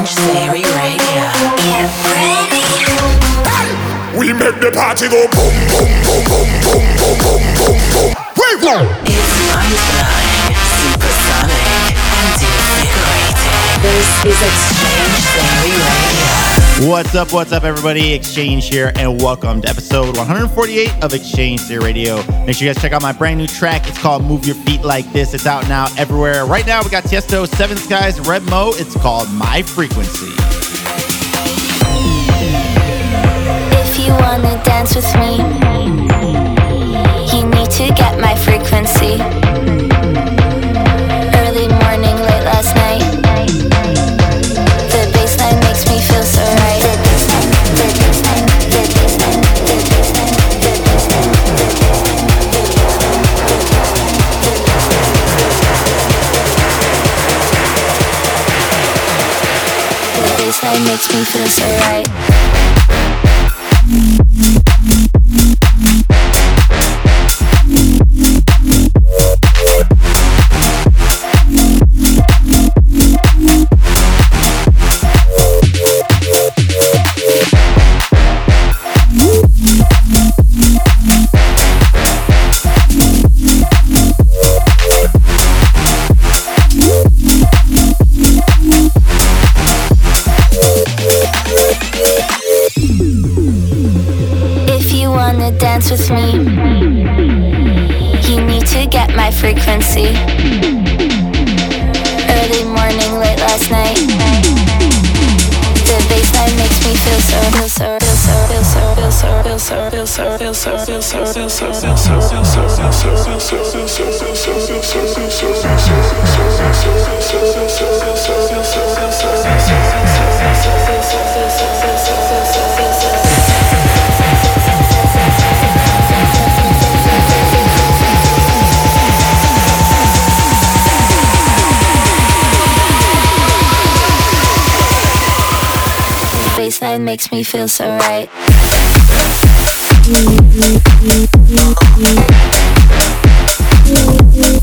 X-Change Theory Radio. Get ready. We make the party go boom, boom, boom, boom, boom, boom, boom, boom, boom. We go. It's mind-blowing, supersonic, and invigorating. This is X-Change Theory Radio. What's up, what's up, everybody? X-Change here, and welcome to episode 148 of X-Change Theory Radio. Make sure you guys check out my brand new track. It's called Move Your Feet Like This. It's out now everywhere. Right now, we got Tiesto, Seven Skies, RebMoe. It's called My Frequency. If you wanna dance with me, you need to get my frequency. Makes me feel so right. Bassline makes me feel so right. Thank you.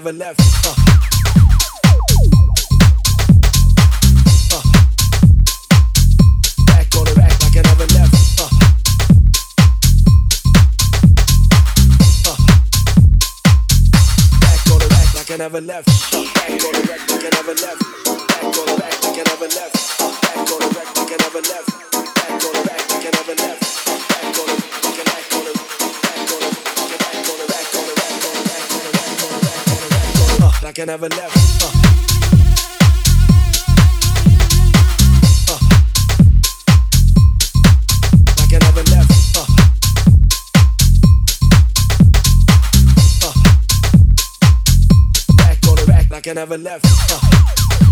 Never left. I can never left. Uh.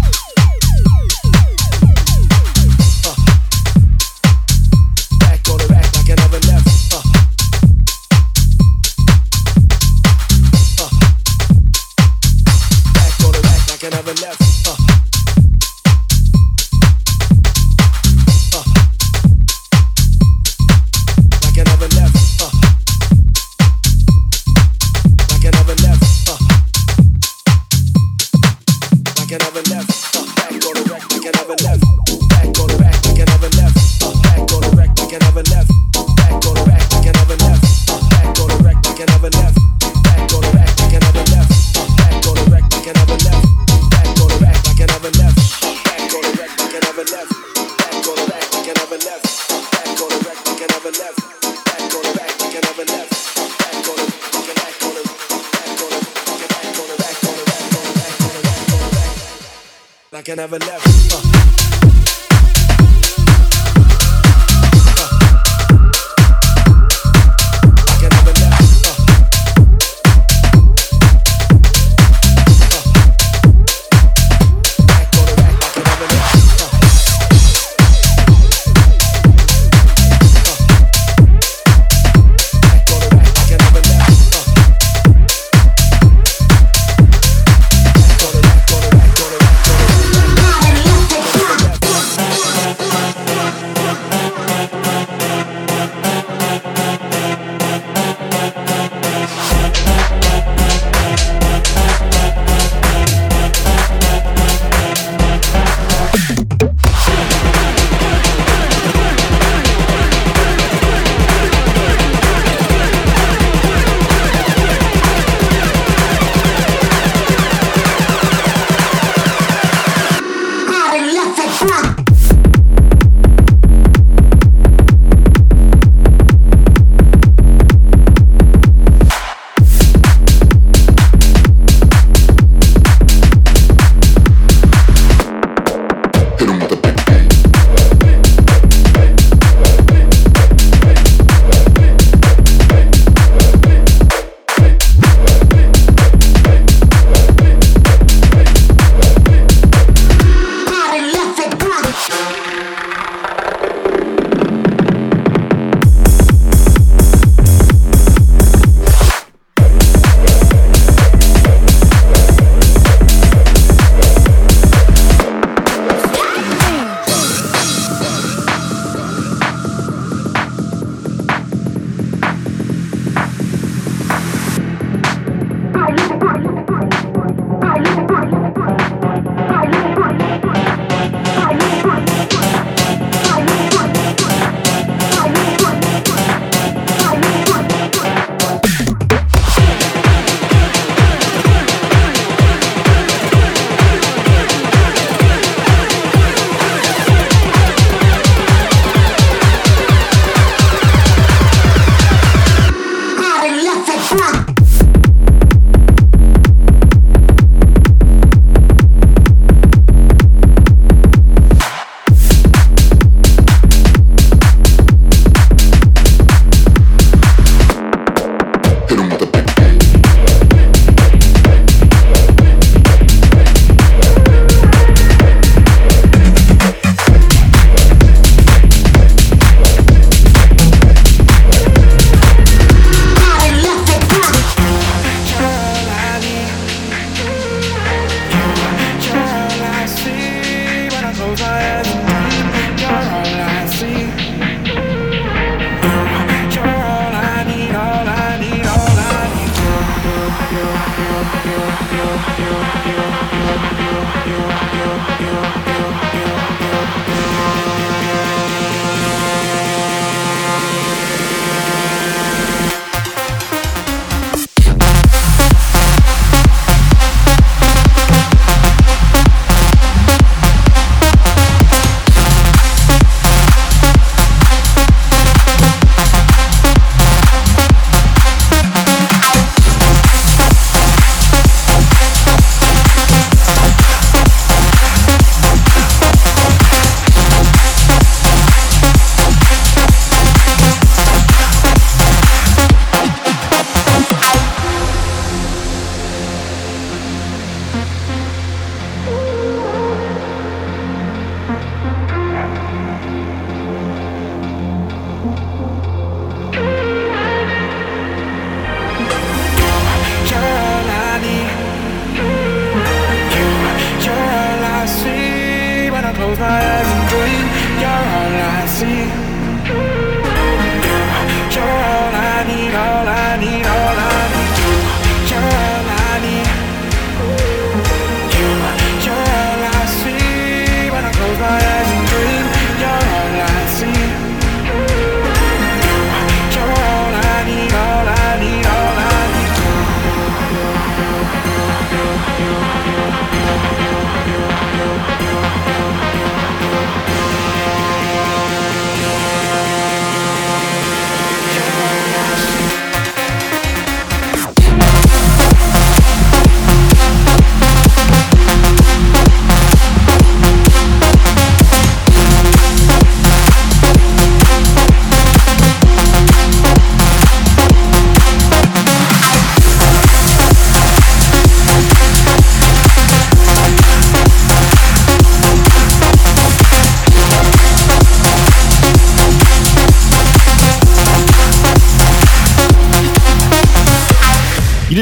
Never left.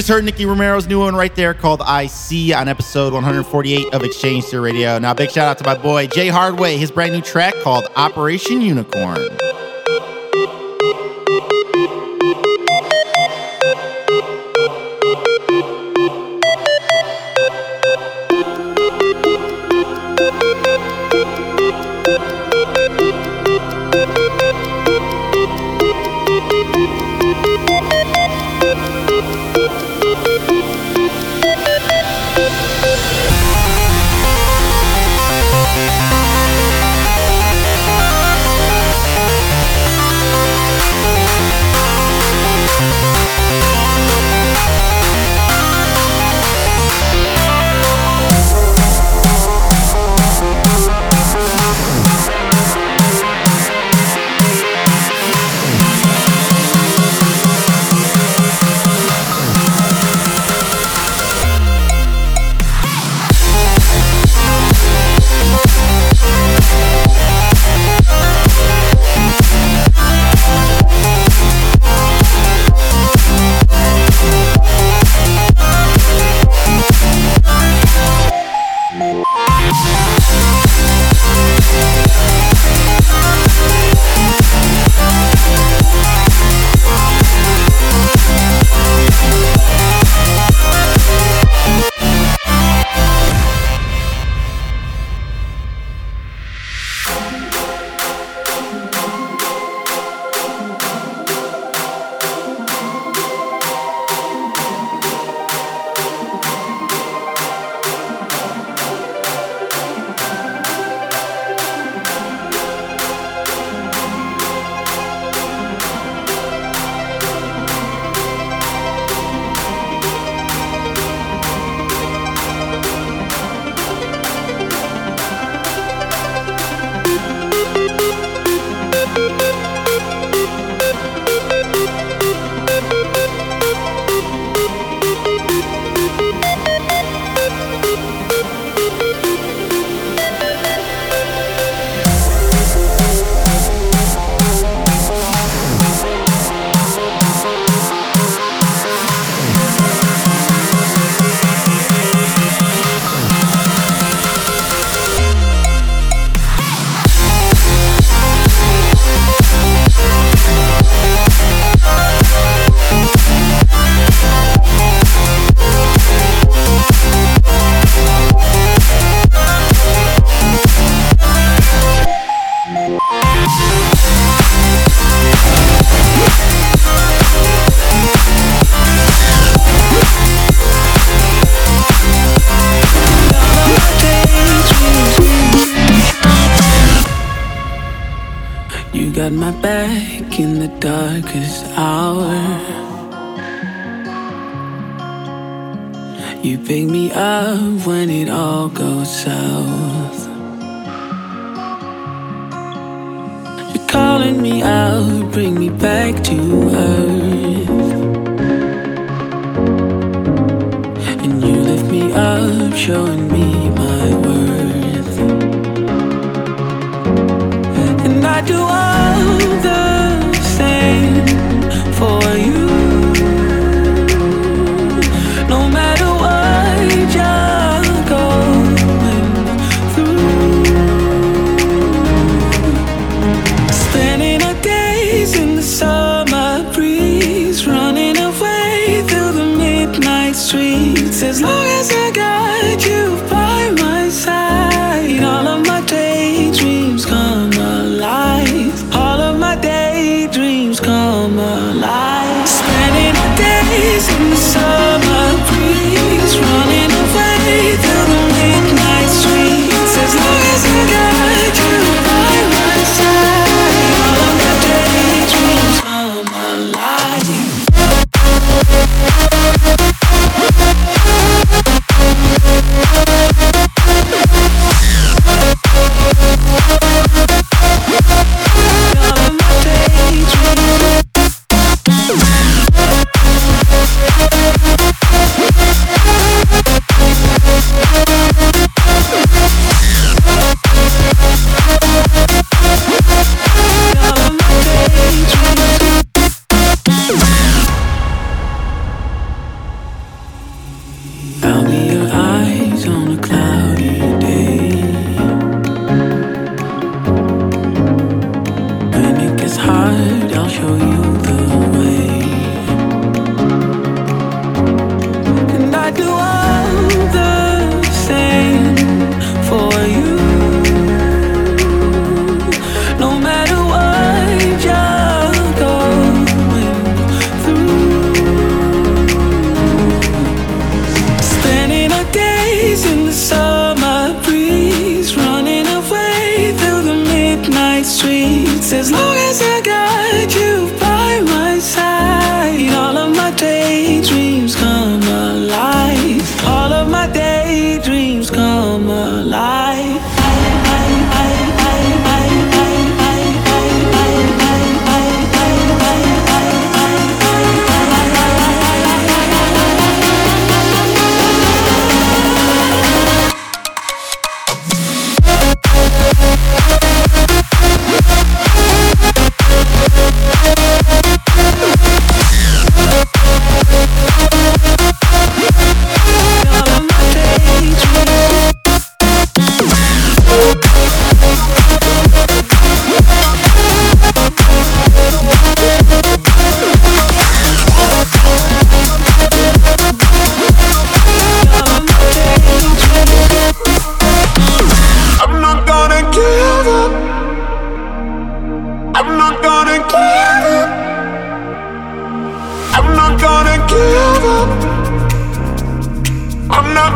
Just heard Nicky Romero's new one right there called I See on episode 148 of X-Change Theory Radio. Now, big shout out to my boy Jay Hardway, his brand new track called Operation Unicorn. Got my back in the darkest hour. You pick me up when it all goes south. You're calling me out, bring me back to earth. And you lift me up, showing me my worth.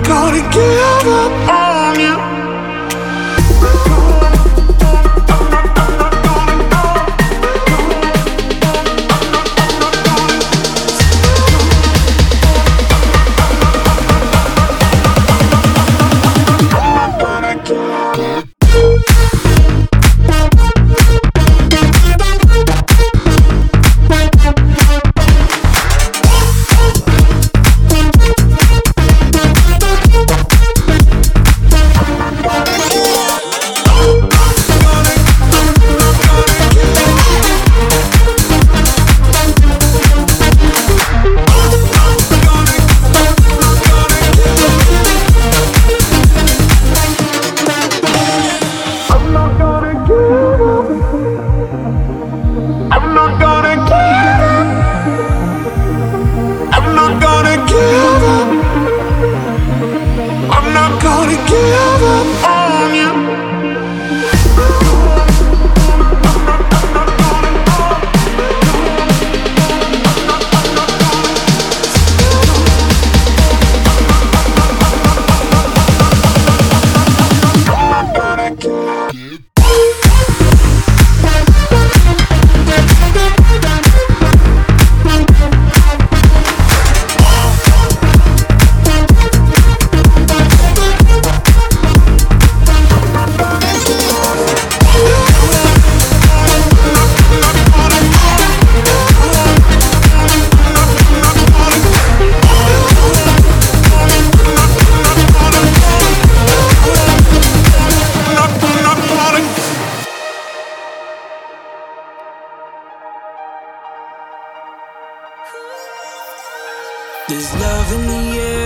Gonna give up There's love in the air,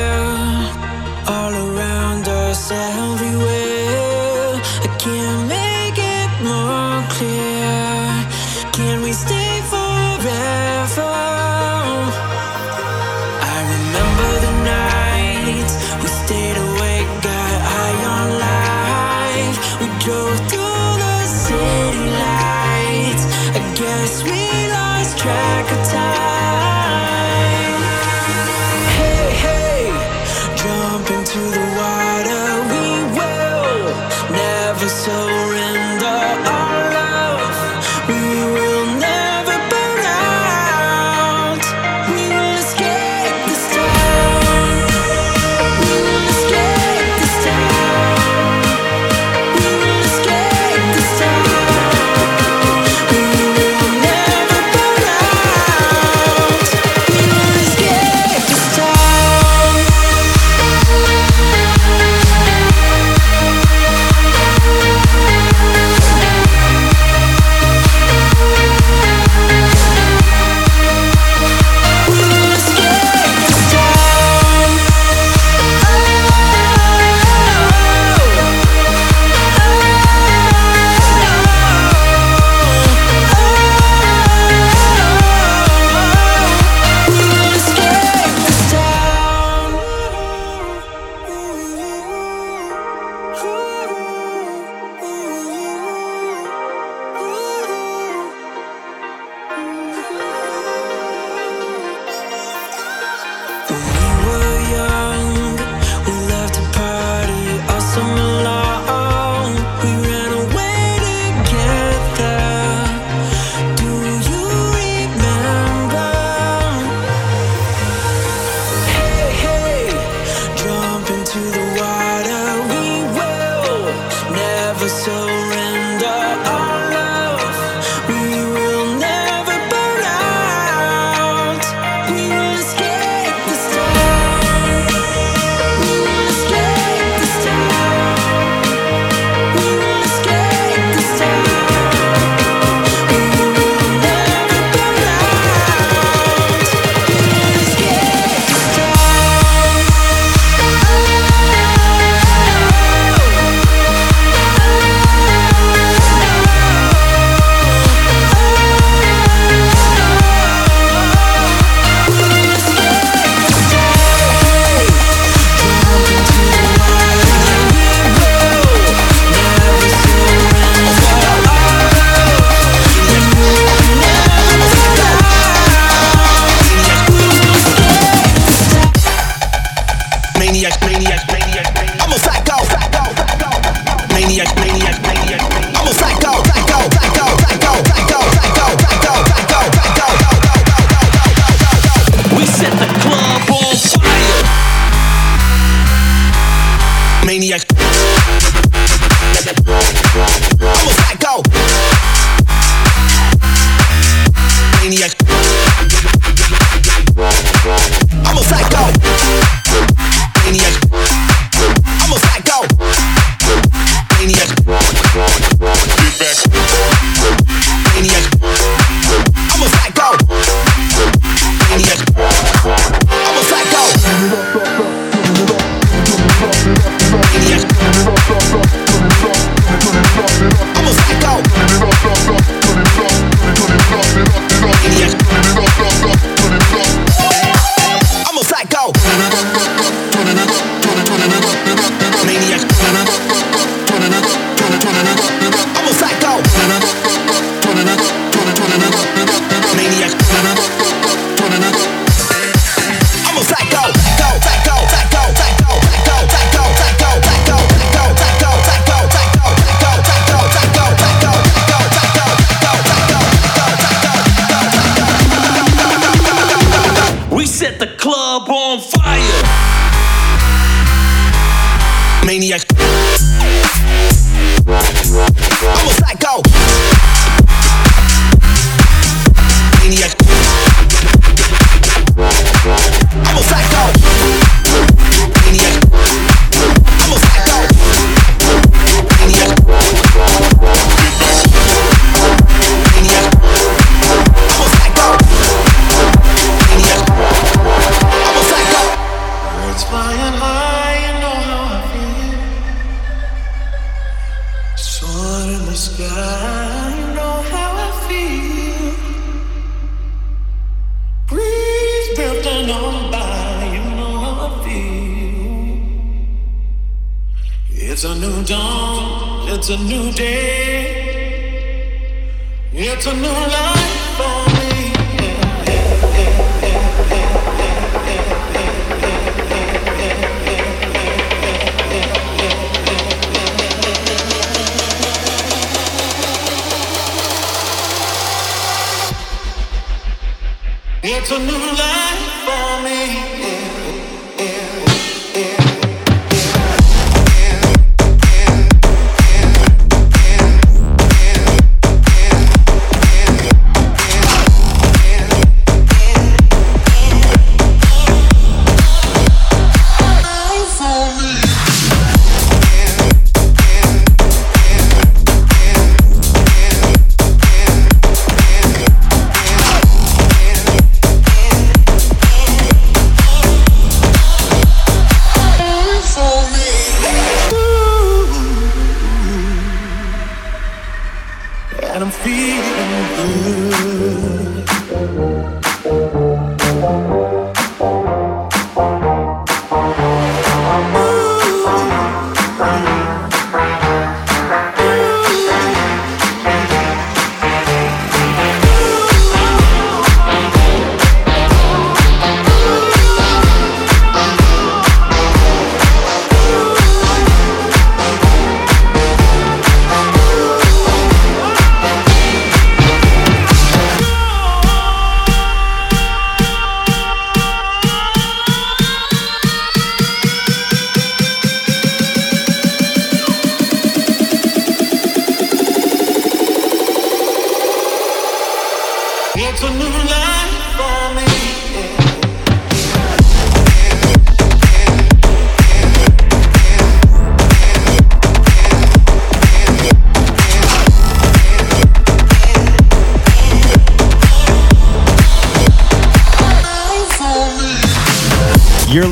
a new life.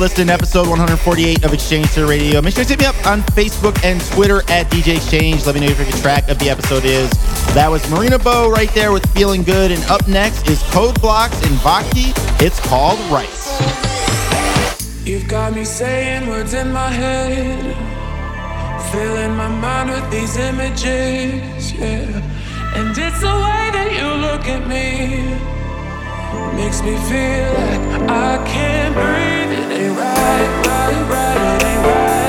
Listening to episode 148 of X-Change Theory Radio. Make sure to hit me up on Facebook and Twitter at DJ X-Change. Let me know your favorite track of the episode is. That was Mariana Bo right there with Feeling Good. And up next is Code Blox and Vocy. It's called Rights. You've got me saying words in my head, filling my mind with these images, yeah. And it's the way that you look at me makes me feel like I can't breathe. It ain't right, right, right. It ain't right,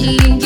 see.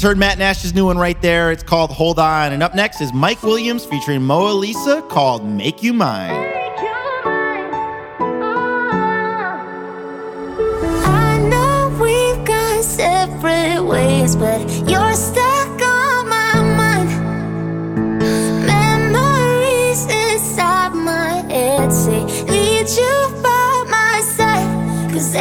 just heard Matt Nash's new one right there. It's called Hold On. And up next is Mike Williams featuring Moa Lisa called Make You Mine. Oh. but you're stuck on my mind. Memories inside my head say, Need you by my side. Cause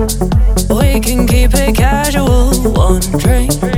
We can keep it casual, one drink.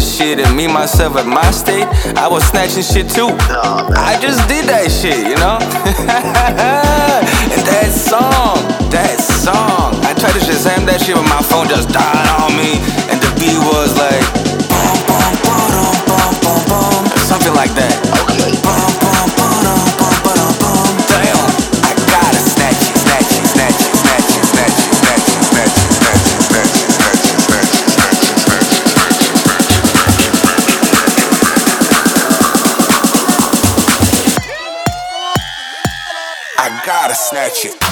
shit and me, myself, at my state, I was snatching shit too. I just did that shit, you know? and that song, that song, I tried to just jam that shit, but my phone just died on me. And the beat was like, boom, boom, boom, boom, boom, boom, boom, something like that. snatch it.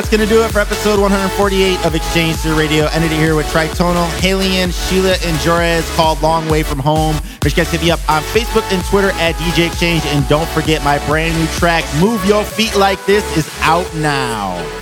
That's going to do it for episode 148 of X-Change Theory Radio. Ended it here with Tritonal, Haliene, Schala, and Jorza called Long Way From Home. Make sure you guys hit me up on Facebook and Twitter at DJ Exchange. And don't forget my brand new track, Move Your Feet Like This, is out now.